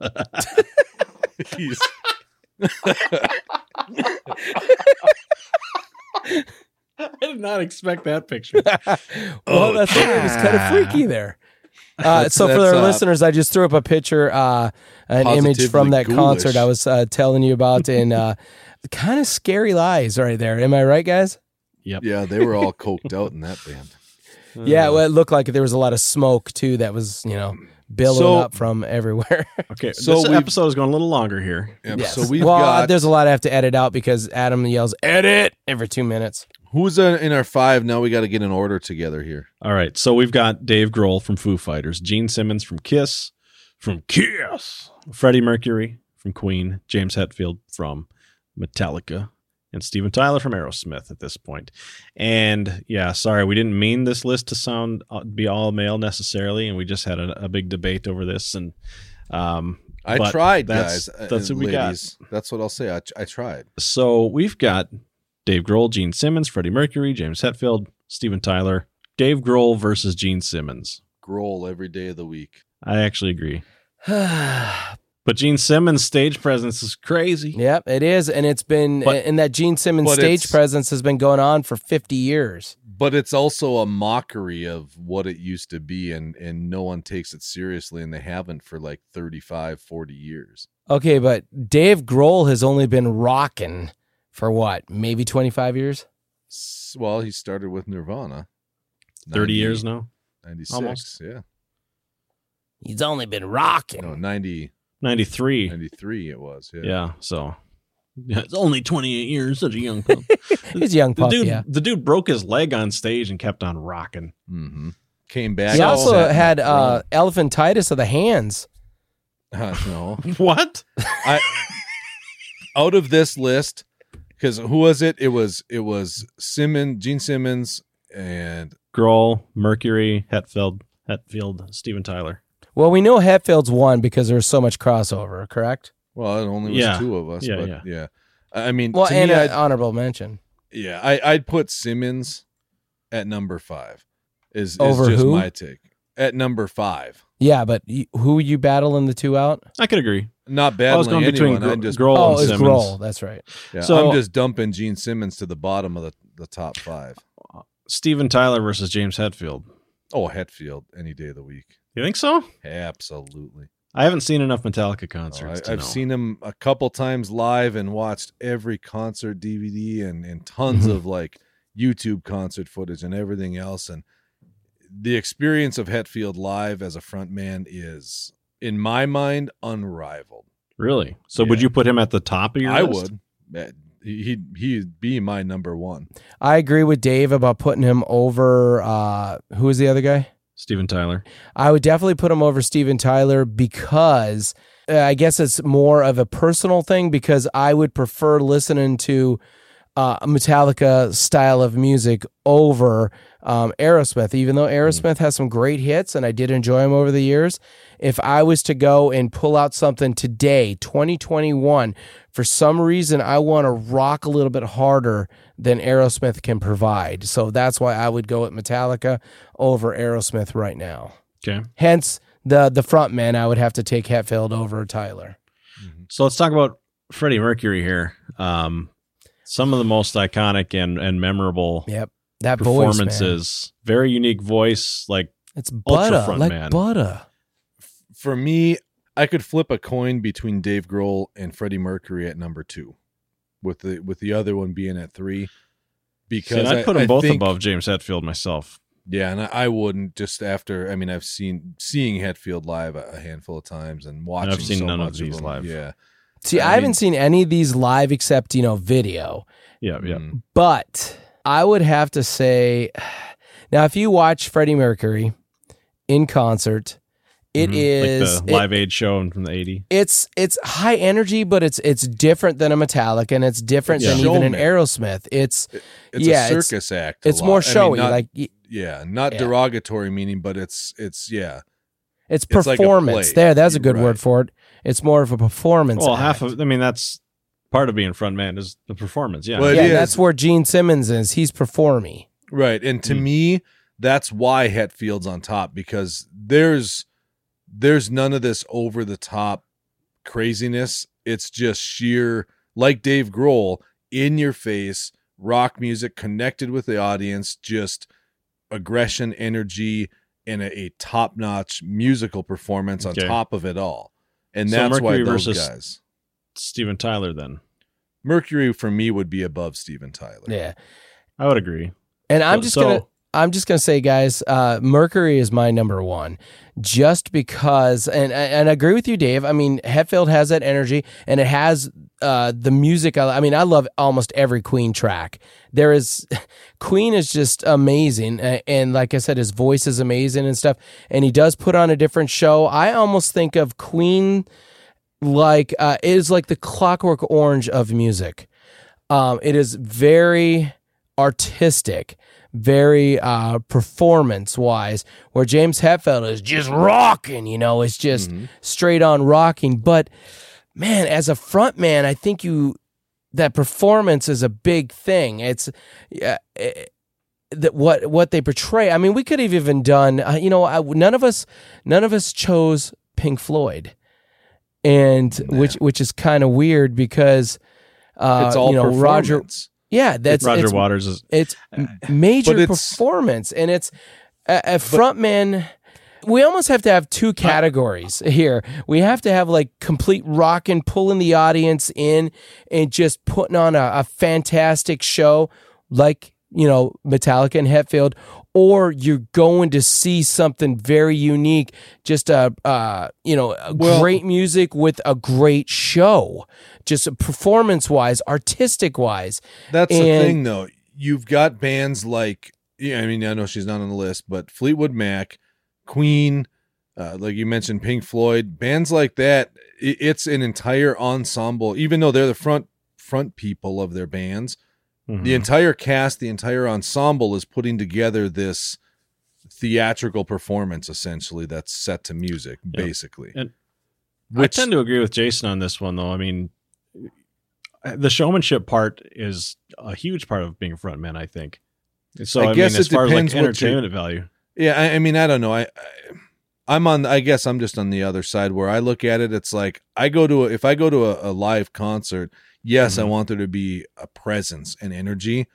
He's I did not expect that picture. well, that's it. It was kind of freaky there. Uh, so for our uh, listeners, I just threw up a picture, uh, an image from that Positively concert. I was uh, telling you about, and uh, kind of scary lies right there. Am I right, guys? Yep. Yeah, they were all coked out in that band. Yeah, well, it looked like there was a lot of smoke too. That was you know billow So- up from everywhere. Okay, So this we've- episode is going a little longer here. Yeah, Yes. So we've well, got there's a lot I have to edit out because Adam yells "edit" every two minutes. who's uh, in our five now. We got to get an order together here. All right, so we've got Dave Grohl from Foo Fighters, Gene Simmons from Kiss, from Kiss, Freddie Mercury from Queen, James Hetfield from Metallica, and Steven Tyler from Aerosmith at this point. And yeah, sorry, we didn't mean this list to sound uh, be all male necessarily, and we just had a, a big debate over this. And um, I tried, that's- guys. uh, that's what we got. That's what I'll say. I, I tried. so we've got Dave Grohl, Gene Simmons, Freddie Mercury, James Hetfield, Steven Tyler, Dave Grohl versus Gene Simmons. Grohl every day of the week. I actually agree. But Gene Simmons' stage presence is crazy. Yep, it is, and it's been But- and that Gene Simmons stage presence has been going on for 50 years. But it's also a mockery of what it used to be, and and no one takes it seriously, and they haven't for like 35, 40 years. Okay, but Dave Grohl has only been rocking for what, maybe 25 years? Well, he started with Nirvana. 30 90 years now. 96, Almost. yeah. He's only been rocking. No, 90, 93. 93 it was. Yeah. Yeah, so yeah, it's only 28 years, such a young pup. He's a young the dude yeah. the dude broke his leg on stage and kept on rocking. hmm Came back. He also had uh, elephantitis of the hands. Uh, no. What? I out of this list because who was it? It was it was Simmons, Gene Simmons, and Grohl, Mercury, Hetfield, Hetfield, Steven Tyler. Well, we know Hetfield's won because there's so much crossover, correct? well, it only was Yeah. two of us. Yeah, but yeah. yeah. I mean, Well, to and me, an I'd, honorable mention. yeah, I, I'd put Simmons at number five. Is, is Over just who? my take at number five. Yeah, but y- who you battling the two out? I could agree. Not I battling was going anyone. between Gro- I'm just Grohl oh, and it's Simmons. Grohl. That's right. yeah, So- I'm just dumping Gene Simmons to the bottom of the, the top five. Steven Tyler versus James Hetfield. Oh, Hetfield any day of the week. You think so? Absolutely. I haven't seen enough Metallica Oh, concerts. I, to I've know. seen them a couple times live and watched every concert DVD and, and tons Mhm. of like YouTube concert footage and everything else. And the experience of Hetfield live as a frontman is, in my mind, unrivaled. Really? So would you put him at the top of your I list? would. Uh, He he'd, he'd be my number one. I agree with Dave about putting him over. Uh, who is the other guy? Steven Tyler. I would definitely put him over Steven Tyler because uh, I guess it's more of a personal thing because I would prefer listening to uh, Metallica style of music over um, Aerosmith, even though Aerosmith has some great hits and I did enjoy them over the years. If I was to go and pull out something today, 2021, for some reason I want to rock a little bit harder than Aerosmith can provide. So that's why I would go with Metallica over Aerosmith right now. Okay. Hence the the front man, I would have to take Hetfield over Tyler. So let's talk about Freddie Mercury here. Um, some of the most iconic and, and memorable Yep, that voice, man. performances. Very unique voice. Like It's butter, front like man. butter. For me, I could flip a coin between Dave Grohl and Freddie Mercury at number two, with the with the other one being at three. Because I'd I- put them I both think- above James Hetfield myself. Yeah, and I, I wouldn't just after. I mean, I've seen seeing Hetfield live a, a handful of times and watching. I've seen so none of much these them. live. Yeah, See, I I, haven't seen any of these live except you know video. Yeah, yeah. Mm. But I would have to say, now if you watch Freddie Mercury in concert, it Mhm. is like the it- Live Aid show from the 80s. it's it's high energy, but it's it's different than a Metallic, and it's different It's than even an. Aerosmith. It's it's Yeah, a it's- circus act. a it's lot. more I mean, showy. not- like yeah, not Yeah. derogatory meaning, but it's it's yeah. it's it's like a performance. play. there, that's a good Right. word for it. It's more of a performance. Well, half of, I mean, that's part of being front man is the performance. Yeah. Well, yeah, is. that's where Gene Simmons is. He's performing. Right. And to Mm. me, that's why Hetfield's on top because there's there's none of this over the top craziness. It's just sheer like Dave Grohl, in your face, rock music connected with the audience, just aggression, energy, and a, a top notch musical performance on Okay. top of it all. And So that's why Mercury those versus- guys. Steven Tyler, then. Mercury for me would be above Steven Tyler. Yeah. I would agree. And I'm So- just so, gonna I'm just gonna say, guys, uh, Mercury is my number one, just because, and and I agree with you, Dave. I mean, Hetfield has that energy, and it has uh, the music. I, I mean, I love almost every Queen track. There is Queen is just amazing, and like I said, his voice is amazing and stuff. And he does put on a different show. I almost think of Queen like uh, it is like the Clockwork Orange of music. Um, it is very artistic, very uh, performance wise, where James Hetfield is just rocking, you know, it's just straight on rocking. But man, as a front man, I think you that performance is a big thing. It's yeah. eh, that what what they portray. I mean, we could have even done. Uh, you know, I, none of us none of us chose Pink Floyd, and which which is kind of weird because uh, it's all you know Roger. Yeah, that's Roger it's, Waters is it's uh, major it's- performance, and it's a, a frontman. We almost have to have two categories here. We have to have like complete rock and pulling the audience in and just putting on a, a fantastic show, like you know Metallica and Hetfield, or you're going to see something very unique, just a uh, you know a Well- great music with a great show, just performance wise, artistic wise. That's the thing, though. You've got bands like, yeah, I mean, I know she's not on the list, but Fleetwood Mac, Queen, uh, like you mentioned, Pink Floyd, bands like that. It's an entire ensemble, even though they're the front front people of their bands. The mm-hmm. entire cast, the entire ensemble is putting together this theatrical performance, essentially that's set to music, Yeah. basically. And Which I tend to agree with Jason on this one, though. I mean, uh, the showmanship part is a huge part of being a front man. I think. So I I, guess mean, as it far as like depends what you're- entertainment value. Yeah, I, I mean, I don't know. I, I I'm on. I guess I'm just on the other side where I look at it. It's like I go to a, if I go to a, a live concert. Yes, I Mhm. want there to be a presence and energy.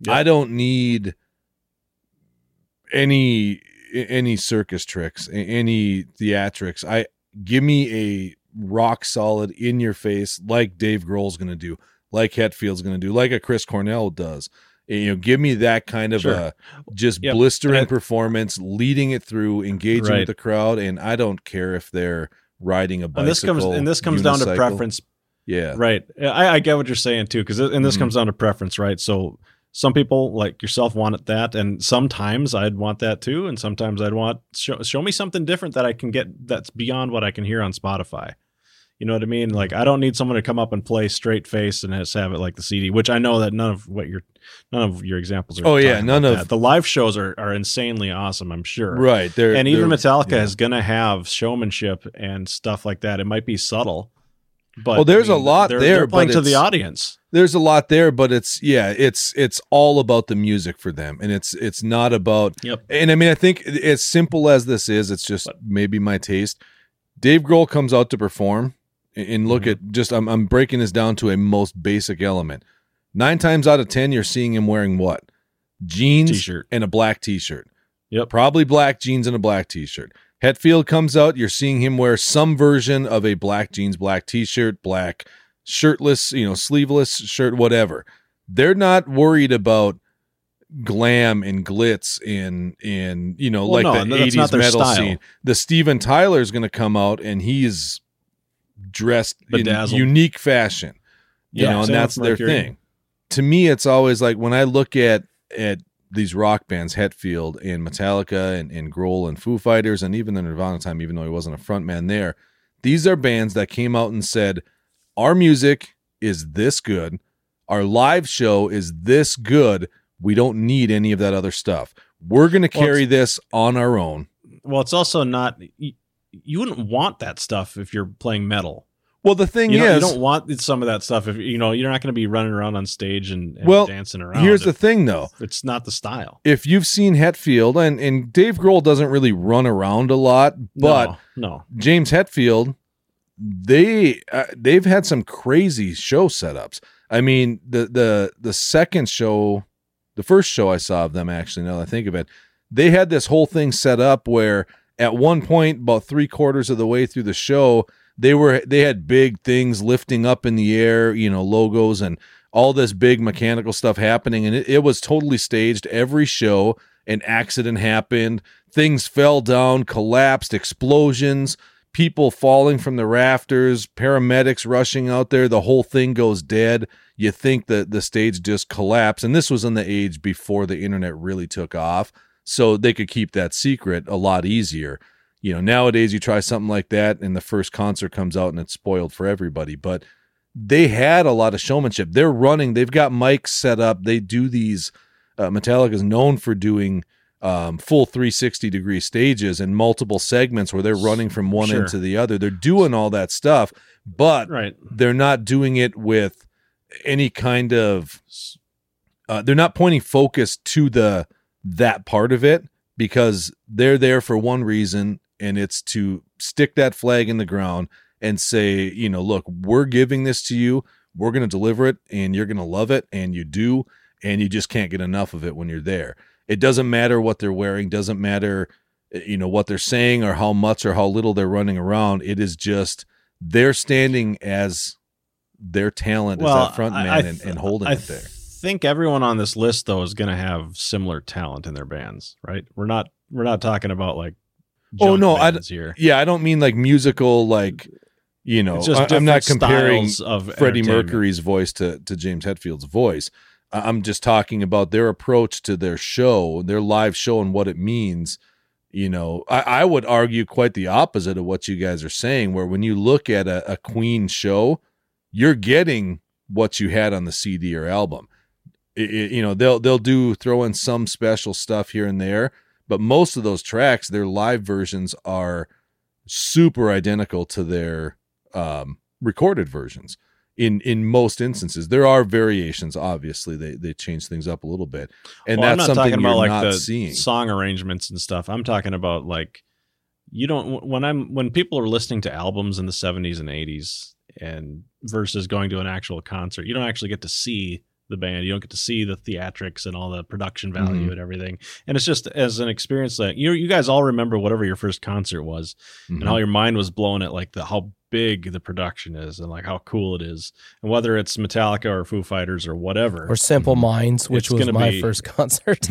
Yeah. I don't need any any circus tricks, any theatrics. I give me a rock solid in your face like Dave Grohl's going to do, like Hetfield's going to do, like a Chris Cornell does. You know, give me that kind of Sure. a just Yep. blistering I- performance, leading it through, engaging Right. with the crowd, and I don't care if they're riding a bicycle. And this comes and this comes down to preference, Yeah, right? I, I get what you're saying too, because and this Mhm. comes down to preference, right? So some people like yourself want that, and sometimes I'd want that too, and sometimes I'd want show, show me something different that I can get that's beyond what I can hear on Spotify. You know what I mean? Like I don't need someone to come up and play straight face and just have it like the CD, which I know that none of what your none of your examples are. Oh, yeah, none of- that. the live shows are are insanely awesome. I'm sure, right. They're, and even they're- Metallica yeah. is gonna have showmanship and stuff like that. It might be subtle, but Well, there's I a mean, lot they're, there, They're playing but to the audience. there's a lot there but it's yeah it's it's all about the music for them and it's it's not about Yep. and i mean i think as simple as this is it's just maybe my taste dave grohl comes out to perform and look Mhm. at just I'm, I'm breaking this down to a most basic element nine times out of ten you're seeing him wearing what jeans T-shirt. and a black t-shirt Yep. probably black jeans and a black t-shirt hetfield comes out. You're seeing him wear some version of a black jeans black t-shirt black shirtless you know sleeveless shirt whatever. They're not worried about glam and glitz in in you know Well, like no, the and that's not 80s their metal style. scene. The steven tyler's going to come out and he's dressed in unique fashion you Yeah, know and that's their thing. To me it's always like when i look at at these rock bands hetfield and metallica and, and grohl and foo fighters and even the nirvana time even though he wasn't a front man there these are bands that came out and said our music is this good our live show is this good we don't need any of that other stuff we're going to Well, carry this on our own Well, it's also not. You, you wouldn't want that stuff if you're playing metal. Well the thing You, know, you don't want some of that stuff if you know you're not going to be running around on stage and, and Well, dancing around. here's the thing though It's not the style. if you've seen hetfield and, and dave grohl doesn't really run around a lot but no, no. James Hetfield, they uh, they've had some crazy show setups. I mean, the the the second show, the first show I saw of them actually, now that I think of it, they had this whole thing set up where at one point, about three quarters of the way through the show, they were they had big things lifting up in the air, you know, logos and all this big mechanical stuff happening, and it, it was totally staged. Every show, an accident happened, things fell down, collapsed, explosions, people falling from the rafters, paramedics rushing out there. The whole thing goes dead. You think that the stage just collapsed, and this was in the age before the internet really took off, so they could keep that secret a lot easier you know nowadays you try something like that and the first concert comes out and it's spoiled for everybody but they had a lot of showmanship they're running they've got mics set up they do these uh, metallica is known for doing um, full 360 degree stages and multiple segments where they're running from one Sure. end to the other they're doing all that stuff but Right. they're not doing it with any kind of uh, they're not pointing focus to the that part of it because they're there for one reason and it's to stick that flag in the ground and say you know look we're giving this to you. We're going to deliver it and you're going to love it and you do and you just can't get enough of it when you're there. It doesn't matter what they're wearing doesn't matter uh, you know what they're saying or how much or how little they're running around. It is just they're standing as their talent as that front man I and, th- and holding I it there. I think everyone on this list though is going to have similar talent in their bands, right? We're not we're not talking about like Oh, no, I here. yeah i don't mean like musical like you know just I, i'm not comparing of freddie mercury's voice to, to james hetfield's voice. I'm just talking about their approach to their show their live show and what it means you know. I, I would argue quite the opposite of what you guys are saying where when you look at a, a queen show you're getting what you had on the cd or album. It- it- you know they'll they'll do throw in some special stuff here and there but most of those tracks their live versions are super identical to their um, recorded versions in in most instances. There are variations obviously. They they change things up a little bit. And Well, I'm that's not something talking you're about like not the seeing. song arrangements and stuff. I'm talking about like you don't when I'm when people are listening to albums in the 70s and 80s and versus going to an actual concert, you don't actually get to see the band. You don't get to see the theatrics and all the production value Mhm. and everything. And it's just as an experience that you you guys all remember whatever your first concert was Mhm. and how your mind was blown at like the how big the production is and like how cool it is. And whether it's Metallica or Foo Fighters or whatever. or Simple Mhm. Minds, which was my be- first concert.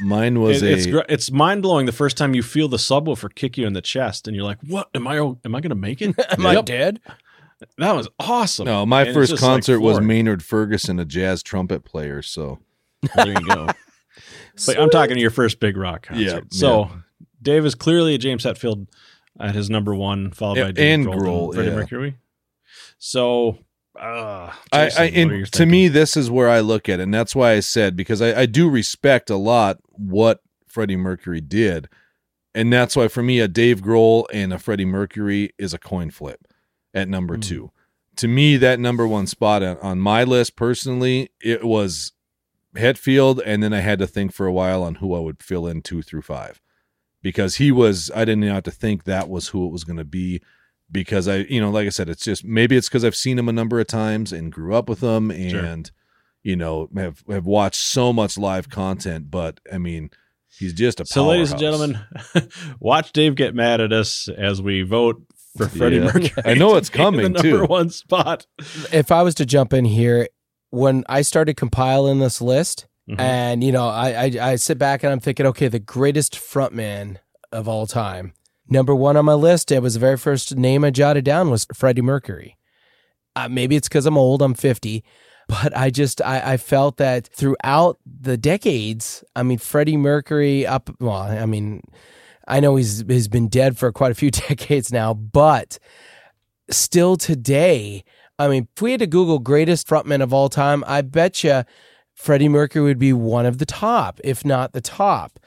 Mine was It- it's a gr- it's mind blowing the first time you feel the subwoofer kick you in the chest, and you're like, "What am I? Am I going to make it?" Am I dead? That was awesome. no my And first just, like, concert was maynard ferguson a jazz trumpet player so there you go. but I'm talking to your first big rock concert. Yeah, so yeah. Dave is clearly a James Hetfield at his number one, followed by Dave and Grohl, Grohl, Freddie yeah. Mercury. So, uh, I, Jason, I you and to me, this is where I look at it, and that's why I said because I, I do respect a lot what Freddie Mercury did, and that's why for me a Dave Grohl and a Freddie Mercury is a coin flip at number Mm. two. To me, that number one spot on, on my list personally, it was Hetfield, and then I had to think for a while on who I would fill in two through five because he was I didn't have to think that was who it was going to be because I you know like I said it's just maybe it's because I've seen him a number of times and grew up with him and you know have have watched so much live content but I mean he's just a So, ladies and gentlemen, watch Dave get mad at us as we vote for Freddie Yeah. Mercury. I know it's to in coming, the number too. one spot. If I was to jump in here, when I started compiling this list, Mhm. and you know, I, I I sit back and I'm thinking, okay, the greatest frontman of all time. Number one on my list, it was the very first name I jotted down was Freddie Mercury. Uh, maybe it's because I'm old, I'm 50, but I just I, I felt that throughout the decades, I mean, Freddie Mercury up. Well, I mean, I know he's he's been dead for quite a few decades now, but still today, I mean, if we had to Google greatest frontman of all time, I bet you Freddie Mercury would be one of the top, if not the top.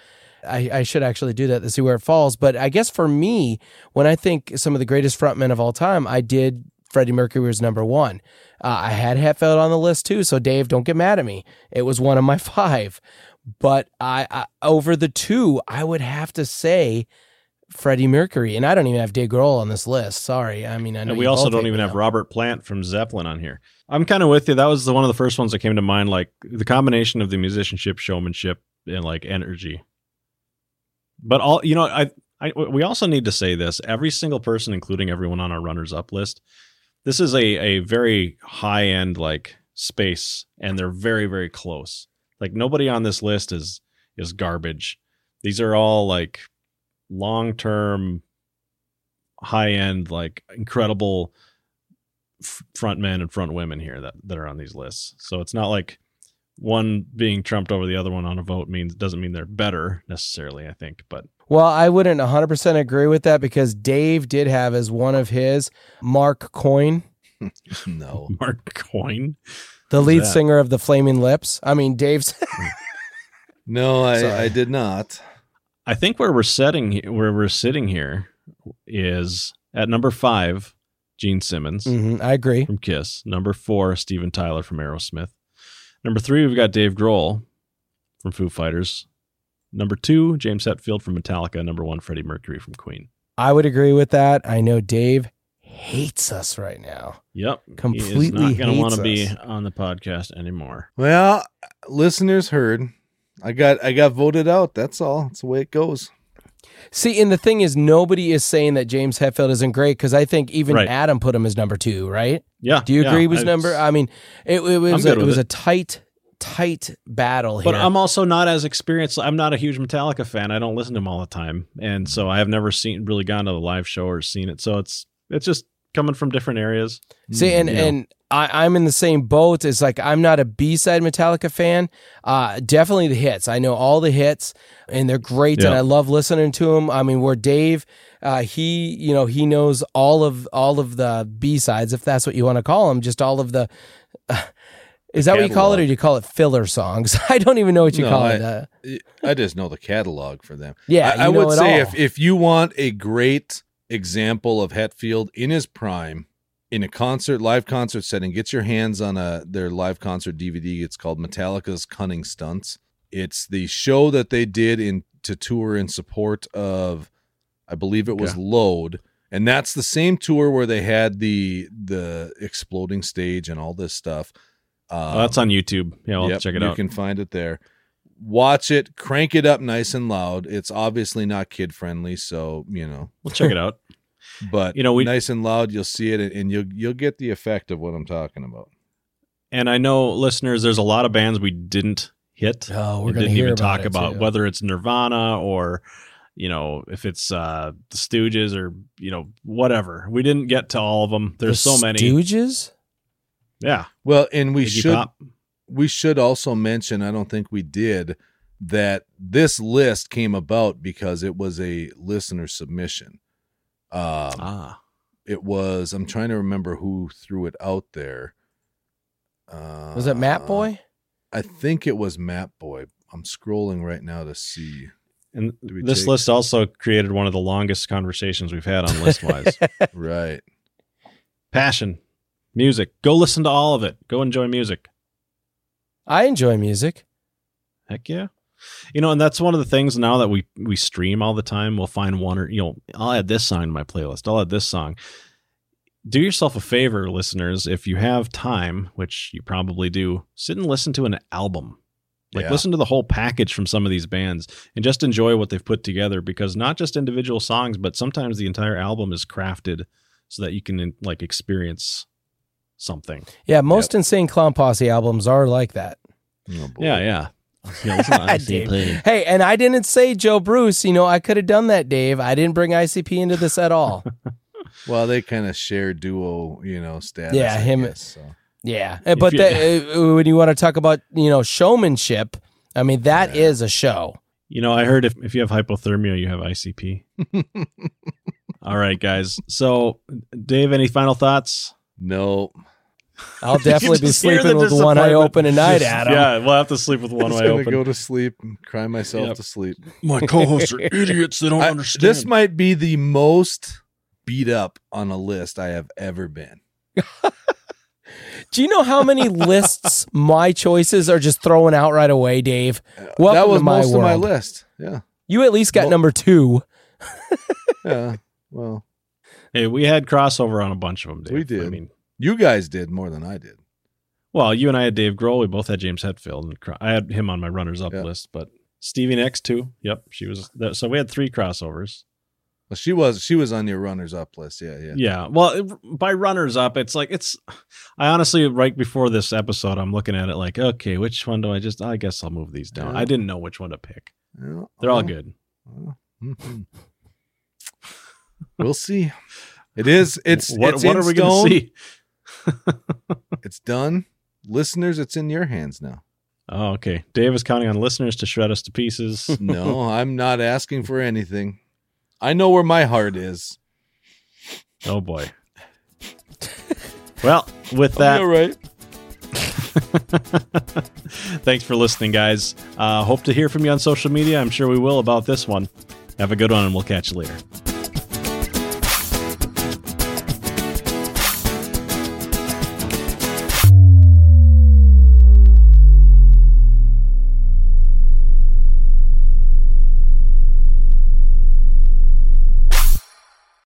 I, I should actually do that to see where it falls. But I guess for me, when I think some of the greatest frontmen of all time, I did Freddie Mercury was number one. Uh, I had Hetfield on the list too, so Dave, don't get mad at me. It was one of my five. But I, I over the two, I would have to say Freddie Mercury, and I don't even have Dave Grohl on this list. Sorry, I mean I know And we also don't even have. Robert Plant from Zeppelin on here. I'm kind of with you. That was the, one of the first ones that came to mind. Like the combination of the musicianship, showmanship, and like energy. But all you know, I, I we also need to say this: every single person, including everyone on our runners up list, this is a a very high end like space and they're very very close. Like nobody on this list is is garbage. These are all like long-term high end like incredible f- front men and front women here that that are on these lists. So it's not like one being trumped over the other one on a vote means doesn't mean they're better necessarily, I think, but Well, I wouldn't 100% agree with that because Dave did have as one of his Mark Coyne. no. Mark Coyne the lead that? singer of the Flaming Lips. I mean, Dave's. No, I, I did not. I think where we're setting where we're sitting here is at number five, Gene Simmons Mhm, I agree. from Kiss. Number four, Steven Tyler from Aerosmith. Number three, we've got Dave Grohl from Foo Fighters. Number two, James Hetfield from Metallica. Number one, Freddie Mercury from Queen. I would agree with that. I know Dave hates us right now. Yep, he is Completely not going to want to be on the podcast anymore. Well, listeners heard. I got I got voted out. That's all. That's the way it goes. See, and the thing is, nobody is saying that James Hetfield isn't great because I think even Right. Adam put him as number two, right? Yeah, Do you yeah, agree with I- number? I mean, it, it was a, it was it. a tight, tight battle Here. But. I'm also not as experienced. I'm not a huge Metallica fan. I don't listen to them all the time, and so I have never seen really gone to the live show or seen it. So it's it's just coming from different areas. See, and you know. and I, I'm in the same boat. It's like I'm not a B side Metallica fan. Uh, definitely the hits. I know all the hits, and they're great, and I love listening to them. I mean, where Dave, uh, he you know he knows all of all of the B sides, if that's what you want to call them, just all of the. is that what you call it, or do you call it filler songs? I don't even know what you No, call I- it. Uh, I just know the catalog for them. yeah, I, I know would it say all. if if you want a great example of Hetfield in his prime in a concert live concert setting, get your hands on a their live concert DVD. It's called Metallica's Cunning Stunts. It's the show that they did in to tour in support of, I believe it was Okay. Load, and that's the same tour where they had the the exploding stage and all this stuff. Um, Oh, that's on YouTube. Yeah, I'll Yep, check it you out. You can find it there. Watch it, crank it up nice and loud. It's obviously not kid friendly, so you know, we'll check it out. but You know, we- nice and loud. You'll see it, and you'll you'll get the effect of what I'm talking about. And I know listeners, there's a lot of bands we didn't hit. oh, we're gonna didn't hear even about talk it, about too. whether it's Nirvana or you know if it's uh the Stooges or you know whatever. We didn't get to all of them. There's The so many. Stooges. Yeah, Well, and we Iggy should Pop. We should also mention. I don't think we did that. This list came about because it was a listener submission. Um, Ah, it was. I'm trying to remember who threw it out there. Uh, Was it Matt Boy? I think it was Map Boy. I'm scrolling right now to see. and this take- list also created one of the longest conversations we've had on Listwise. Right. Passion, music. Go listen to all of it. Go enjoy music. I enjoy music. Heck yeah. You know, and that's one of the things now that we we stream all the time. We'll find one or you know, I'll add this song to my playlist. I'll add this song. Do yourself a favor, listeners, if you have time, which you probably do, sit and listen to an album. Like Yeah. listen to the whole package from some of these bands and just enjoy what they've put together because not just individual songs, but sometimes the entire album is crafted so that you can like experience something. Yeah, most Insane Clown Posse albums are like that. Oh. Yeah, yeah. Yeah, listen to Dave. ICP. Hey, and I didn't say Joe Bruce. You know, I could have done that, Dave. I didn't bring ICP into this at all. Well, they kind of share duo, you know, status. Yeah, I him- guess, so. yeah, Uh, but you- that, uh, when you want to talk about you know showmanship, I mean that is Yeah. a show. You know, I heard if, if you have hypothermia, you have ICP. All right, guys. So, Dave, any final thoughts? No. I'll definitely be sleeping with one eye open at night, Just- Adam. Yeah, we'll have to sleep with one eye open. I'm gonna go to sleep and cry myself Yep. to sleep. My co-hosts are idiots. They don't I- this might be the most beat up on a list I have ever been. Do you know how many lists my choices are just throwing out right away, Dave? Uh, Welcome that was to my most of my world. list. Yeah. You at least got Well- number two. Yeah. Well, hey, we had crossover on a bunch of them. Dave. We did. I mean, you guys did more than I did. well, you and I had Dave Grohl. We both had James Hetfield, and I had him on my runners-up Yeah. list. But Stevie Nicks too. Yep, she was. That, so we had three crossovers. Well, she was she was on your runners up list. Yeah, yeah. Yeah. Well, by runners up, it's like it's. I honestly, right before this episode, I'm looking at it like, okay, which one do I just? I guess I'll move these down. Yeah. I didn't know which one to pick. Yeah, They're all good. well, mhm. we'll see. It is. It's. what it's what are we going to see? It's done. Listeners, it's in your hands now. Oh, okay. Dave is counting on listeners to shred us to pieces. No, I'm not asking for anything. I know where my heart is. oh boy. Well, with that, All right. Thanks for listening, guys. Uh, hope to hear from you on social media. I'm sure we will about this one. Have a good one, and we'll catch you later.